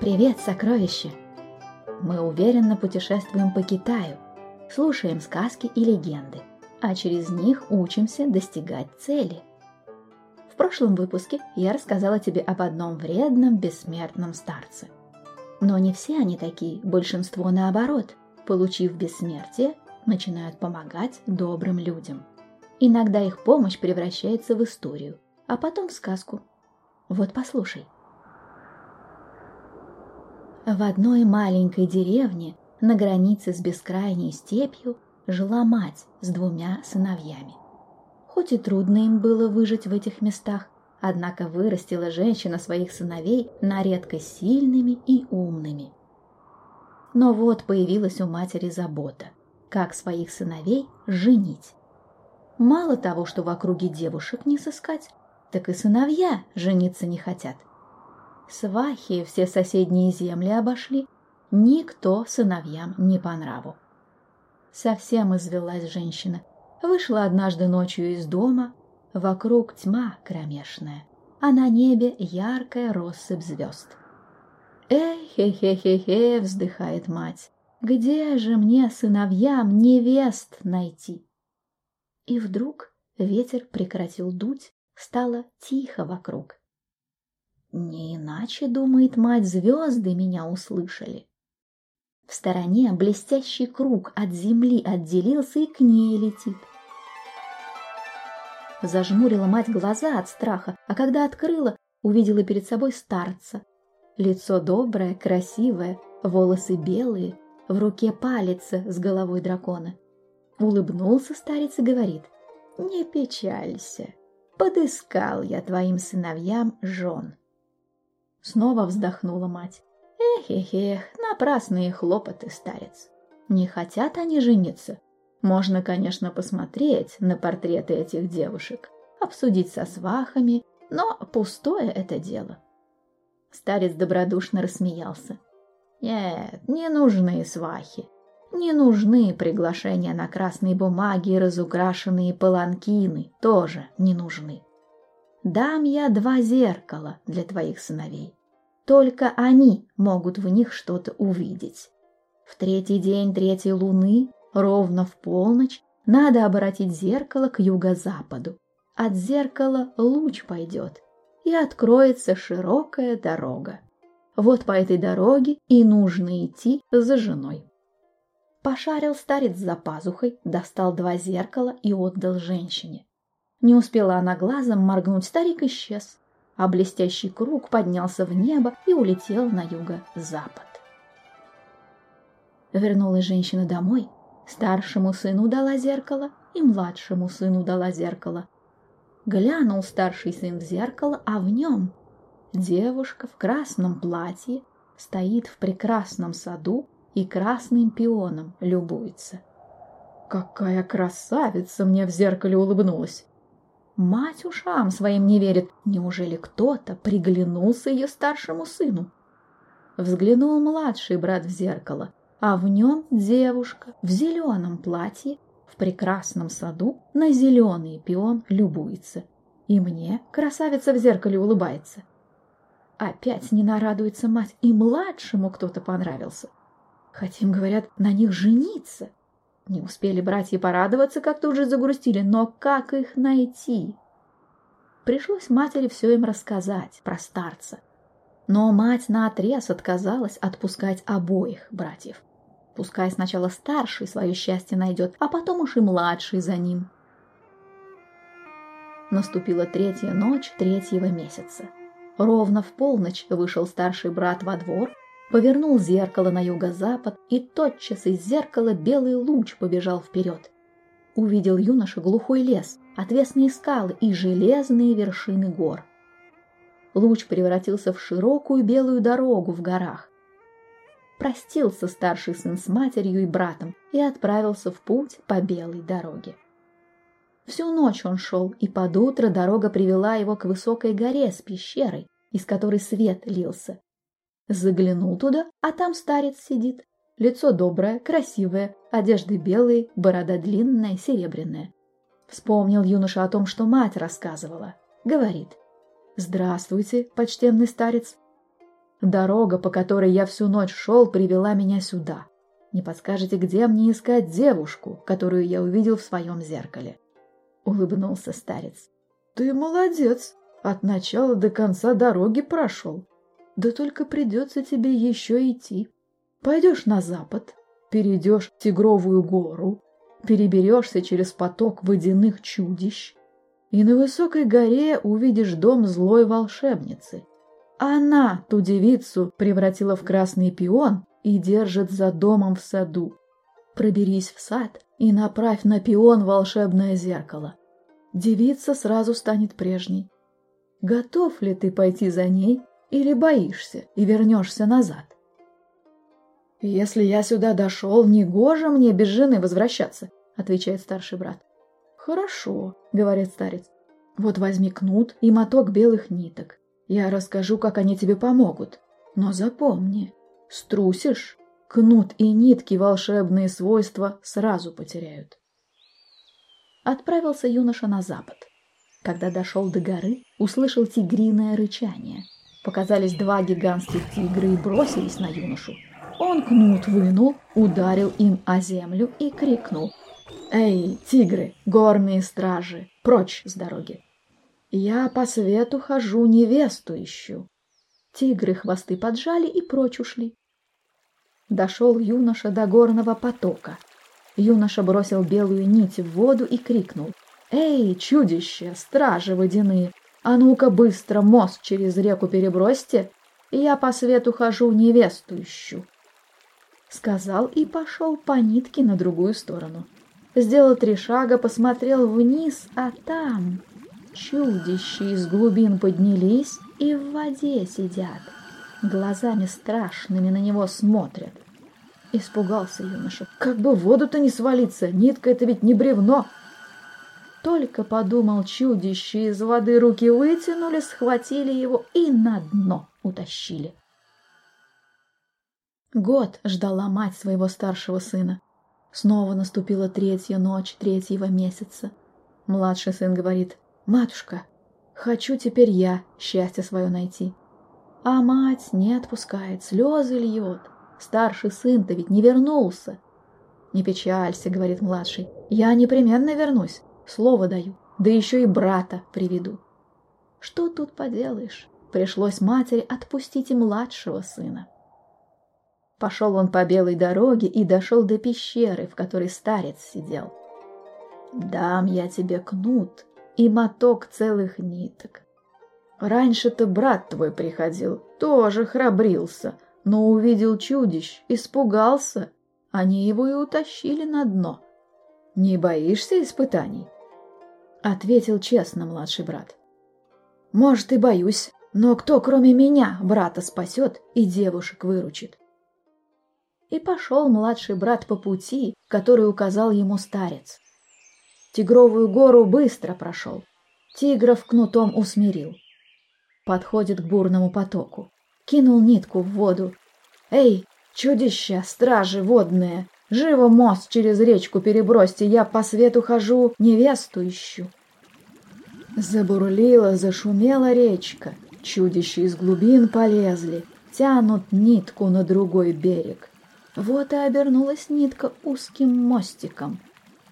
Привет, сокровище! Мы уверенно путешествуем по Китаю, слушаем сказки и легенды, а через них учимся достигать цели. В прошлом выпуске я рассказала тебе об одном вредном бессмертном старце. Но не все они такие, большинство наоборот, получив бессмертие, начинают помогать добрым людям. Иногда их помощь превращается в историю, а потом в сказку. Вот послушай. В одной маленькой деревне на границе с бескрайней степью жила мать с двумя сыновьями. Хоть и трудно им было выжить в этих местах, однако вырастила женщина своих сыновей на редкость сильными и умными. Но вот появилась у матери забота, как своих сыновей женить. Мало того, что в округе девушек не сыскать, так и сыновья жениться не хотят. Свахи все соседние земли обошли, никто сыновьям не по нраву. Совсем извелась женщина. Вышла однажды ночью из дома, вокруг тьма кромешная, а на небе яркая россыпь звезд. «Эй-хе-хе-хе-хе!» — вздыхает мать. «Где же мне, сыновьям, невест найти?» И вдруг ветер прекратил дуть, стало тихо вокруг. Не иначе, думает мать, звезды меня услышали. В стороне блестящий круг от земли отделился и к ней летит. Зажмурила мать глаза от страха, а когда открыла, увидела перед собой старца. Лицо доброе, красивое, волосы белые, в руке палец с головой дракона. Улыбнулся старец и говорит, «Не печалься, подыскал я твоим сыновьям жен». Снова вздохнула мать. Эх-эх-эх, напрасные хлопоты, старец. Не хотят они жениться. Можно, конечно, посмотреть на портреты этих девушек, обсудить со свахами, но пустое это дело. Старец добродушно рассмеялся. Нет, не нужны свахи. Не нужны приглашения на красной бумаге и разукрашенные паланкины, тоже не нужны. Дам я два зеркала для твоих сыновей. Только они могут в них что-то увидеть. В третий день третьей луны, ровно в полночь, надо обратить зеркало к юго-западу. От зеркала луч пойдет, и откроется широкая дорога. Вот по этой дороге и нужно идти за женой. Пошарил старец за пазухой, достал два зеркала и отдал женщине. Не успела она глазом моргнуть, старик исчез, а блестящий круг поднялся в небо и улетел на юго-запад. Вернулась женщина домой, старшему сыну дала зеркало и младшему сыну дала зеркало. Глянул старший сын в зеркало, а в нем девушка в красном платье стоит в прекрасном саду и красным пионом любуется. «Какая красавица!» мне в зеркале улыбнулась. Мать ушам своим не верит. Неужели кто-то приглянулся ее старшему сыну? Взглянул младший брат в зеркало, а в нем девушка в зеленом платье в прекрасном саду на зеленый пион любуется. И мне красавица в зеркале улыбается. Опять не нарадуется мать, и младшему кто-то понравился. Хотим, говорят, на них жениться. Не успели братья порадоваться, как тут же загрустили, но как их найти? Пришлось матери все им рассказать про старца. Но мать наотрез отказалась отпускать обоих братьев. Пускай сначала старший свое счастье найдет, а потом уж и младший за ним. Наступила третья ночь третьего месяца. Ровно в полночь вышел старший брат во двор повернул зеркало на юго-запад, и тотчас из зеркала белый луч побежал вперед. Увидел юноша глухой лес, отвесные скалы и железные вершины гор. Луч превратился в широкую белую дорогу в горах. Простился старший сын с матерью и братом и отправился в путь по белой дороге. Всю ночь он шел, и под утро дорога привела его к высокой горе с пещерой, из которой свет лился. Заглянул туда, а там старец сидит. Лицо доброе, красивое, одежды белые, борода длинная, серебряная. Вспомнил юноша о том, что мать рассказывала. Говорит. «Здравствуйте, почтенный старец». Дорога, по которой я всю ночь шел, привела меня сюда. Не подскажете, где мне искать девушку, которую я увидел в своем зеркале?» Улыбнулся старец. «Ты молодец! От начала до конца дороги прошел. Да только придется тебе еще идти. Пойдешь на запад, перейдешь Тигровую гору, переберешься через поток водяных чудищ, и на высокой горе увидишь дом злой волшебницы. Она ту девицу превратила в красный пион и держит за домом в саду. Проберись в сад и направь на пион волшебное зеркало. Девица сразу станет прежней. Готов ли ты пойти за ней или боишься и вернешься назад? «Если я сюда дошел, негоже мне без жены возвращаться», — отвечает старший брат. «Хорошо», — говорит старец. «Вот возьми кнут и моток белых ниток. Я расскажу, как они тебе помогут. Но запомни, струсишь, кнут и нитки волшебные свойства сразу потеряют». Отправился юноша на запад. Когда дошел до горы, услышал тигриное рычание. Показались два гигантских тигра и бросились на юношу. Он кнут вынул, ударил им о землю и крикнул — «Эй, тигры, горные стражи, прочь с дороги! Я по свету хожу, невесту ищу!» Тигры хвосты поджали и прочь ушли. Дошел юноша до горного потока. Юноша бросил белую нить в воду и крикнул. «Эй, чудище, стражи водяные, а ну-ка быстро мост через реку перебросьте, я по свету хожу, невесту ищу!» Сказал и пошел по нитке на другую сторону сделал три шага, посмотрел вниз, а там чудища из глубин поднялись и в воде сидят. Глазами страшными на него смотрят. Испугался юноша. Как бы в воду-то не свалиться, нитка это ведь не бревно. Только подумал чудище, из воды руки вытянули, схватили его и на дно утащили. Год ждала мать своего старшего сына. Снова наступила третья ночь третьего месяца. Младший сын говорит, «Матушка, хочу теперь я счастье свое найти». А мать не отпускает, слезы льет. Старший сын-то ведь не вернулся. «Не печалься», — говорит младший, — «я непременно вернусь, слово даю, да еще и брата приведу». Что тут поделаешь? Пришлось матери отпустить и младшего сына. Пошел он по белой дороге и дошел до пещеры, в которой старец сидел. «Дам я тебе кнут и моток целых ниток. Раньше-то брат твой приходил, тоже храбрился, но увидел чудищ, испугался. Они его и утащили на дно. Не боишься испытаний?» Ответил честно младший брат. «Может, и боюсь, но кто, кроме меня, брата спасет и девушек выручит?» и пошел младший брат по пути, который указал ему старец. Тигровую гору быстро прошел, тигров кнутом усмирил. Подходит к бурному потоку, кинул нитку в воду. «Эй, чудища, стражи водные, живо мост через речку перебросьте, я по свету хожу, невесту ищу». Забурлила, зашумела речка, чудища из глубин полезли, тянут нитку на другой берег. Вот и обернулась нитка узким мостиком.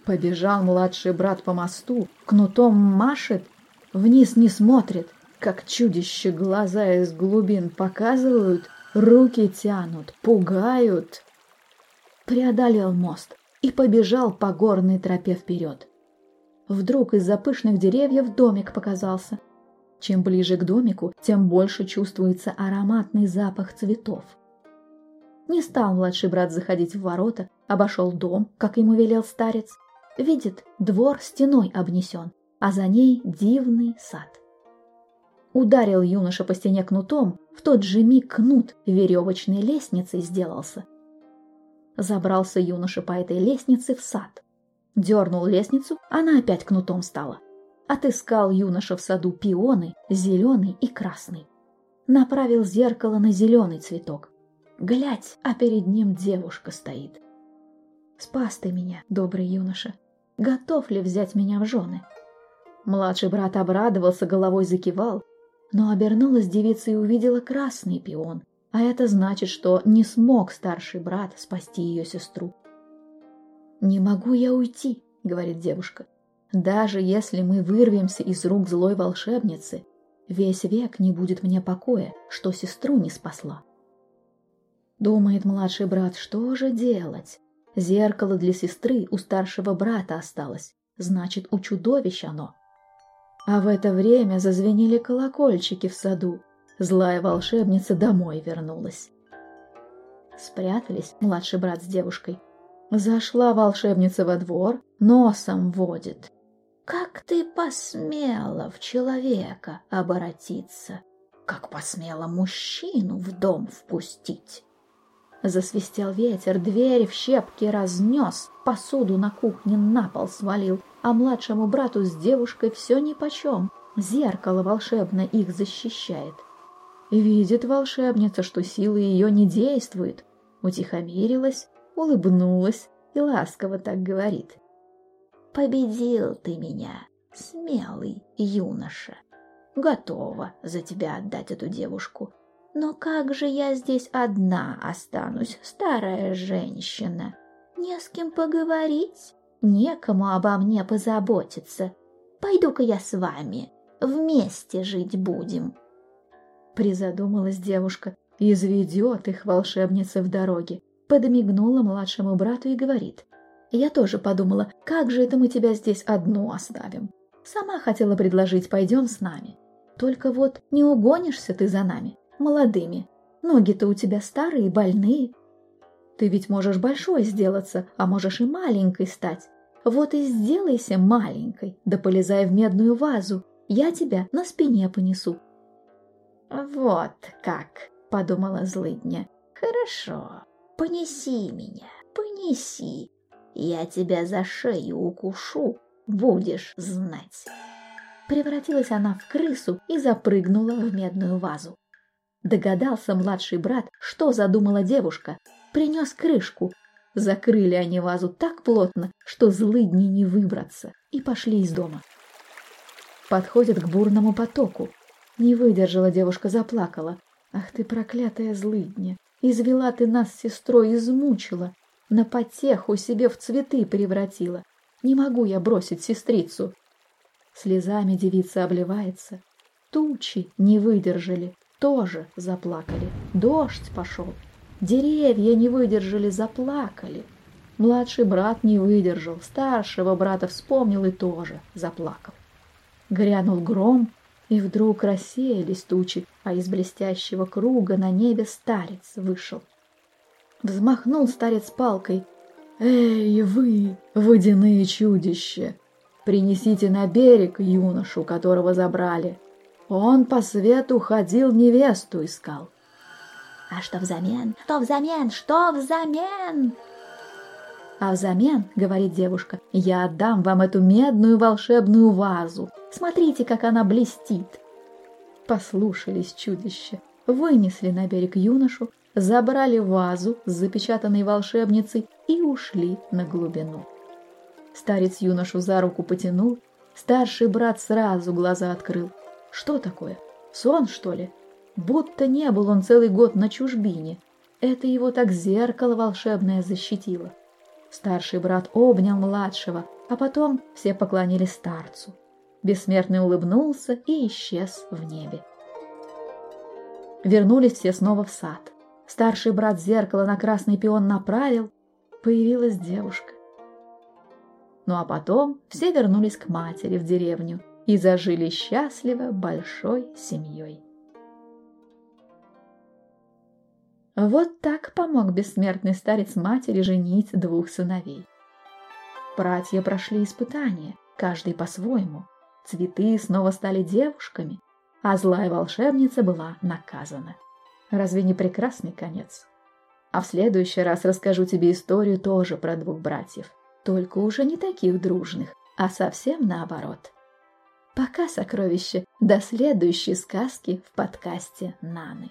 Побежал младший брат по мосту, кнутом машет, вниз не смотрит, как чудище глаза из глубин показывают, руки тянут, пугают. Преодолел мост и побежал по горной тропе вперед. Вдруг из-за пышных деревьев домик показался. Чем ближе к домику, тем больше чувствуется ароматный запах цветов. Не стал младший брат заходить в ворота, обошел дом, как ему велел старец. Видит, двор стеной обнесен, а за ней дивный сад. Ударил юноша по стене кнутом, в тот же миг кнут веревочной лестницей сделался. Забрался юноша по этой лестнице в сад. Дернул лестницу, она опять кнутом стала. Отыскал юноша в саду пионы, зеленый и красный. Направил зеркало на зеленый цветок. Глядь, а перед ним девушка стоит. Спас ты меня, добрый юноша. Готов ли взять меня в жены? Младший брат обрадовался, головой закивал, но обернулась девица и увидела красный пион, А это значит, что не смог старший брат спасти ее сестру. «Не могу я уйти», — говорит девушка. «Даже если мы вырвемся из рук злой волшебницы, весь век не будет мне покоя, что сестру не спасла». Думает младший брат, что же делать? Зеркало для сестры у старшего брата осталось, значит, у чудовищ оно. А в это время зазвенели колокольчики в саду, Злая волшебница домой вернулась. Спрятались младший брат с девушкой. Зашла волшебница во двор, носом водит. «Как ты посмела в человека оборотиться? Как посмела мужчину в дом впустить?» Засвистел ветер, дверь в щепки разнес, посуду на кухне на пол свалил, а младшему брату с девушкой все нипочем. Зеркало волшебное их защищает. Видит волшебница, что сила ее не действует, утихомирилась, улыбнулась и ласково так говорит. «Победил ты меня, смелый юноша. Готова за тебя отдать эту девушку. Но как же я здесь одна останусь, старая женщина? Не с кем поговорить, некому обо мне позаботиться. Пойду-ка я с вами, вместе жить будем». Призадумалась девушка. Изведет их волшебница в дороге. Подмигнула младшему брату и говорит. Я тоже подумала, как же это мы тебя здесь одну оставим. Сама хотела предложить, пойдем с нами. Только вот не угонишься ты за нами, молодыми. Ноги-то у тебя старые, больные. Ты ведь можешь большой сделаться, а можешь и маленькой стать. Вот и сделайся маленькой, да полезай в медную вазу. Я тебя на спине понесу, «Вот как!» — подумала злыдня. «Хорошо, понеси меня, понеси. Я тебя за шею укушу, будешь знать». Превратилась она в крысу и запрыгнула в медную вазу. Догадался младший брат, что задумала девушка. Принес крышку. Закрыли они вазу так плотно, что злыдни не выбраться, и пошли из дома. Подходят к бурному потоку, не выдержала девушка, заплакала. «Ах ты, проклятая злыдня! Извела ты нас с сестрой, измучила! На потеху себе в цветы превратила! Не могу я бросить сестрицу!» Слезами девица обливается. Тучи не выдержали, тоже заплакали. Дождь пошел. Деревья не выдержали, заплакали. Младший брат не выдержал, старшего брата вспомнил и тоже заплакал. Грянул гром, и вдруг рассеялись тучи, а из блестящего круга на небе старец вышел. Взмахнул старец палкой. «Эй, вы, водяные чудища! Принесите на берег юношу, которого забрали. Он по свету ходил, невесту искал». «А что взамен? Что взамен? Что взамен?» «А взамен, — говорит девушка, — я отдам вам эту медную волшебную вазу, Смотрите, как она блестит!» Послушались чудища, вынесли на берег юношу, забрали вазу с запечатанной волшебницей и ушли на глубину. Старец юношу за руку потянул, старший брат сразу глаза открыл. Что такое? Сон, что ли? Будто не был он целый год на чужбине. Это его так зеркало волшебное защитило. Старший брат обнял младшего, а потом все поклонились старцу. Бессмертный улыбнулся и исчез в небе. Вернулись все снова в сад. Старший брат зеркало на красный пион направил. Появилась девушка. Ну а потом все вернулись к матери в деревню и зажили счастливо большой семьей. Вот так помог бессмертный старец матери женить двух сыновей. Братья прошли испытания, каждый по-своему. Цветы снова стали девушками, а злая волшебница была наказана. Разве не прекрасный конец? А в следующий раз расскажу тебе историю тоже про двух братьев, только уже не таких дружных, а совсем наоборот. Пока, сокровище, до следующей сказки в подкасте Наны.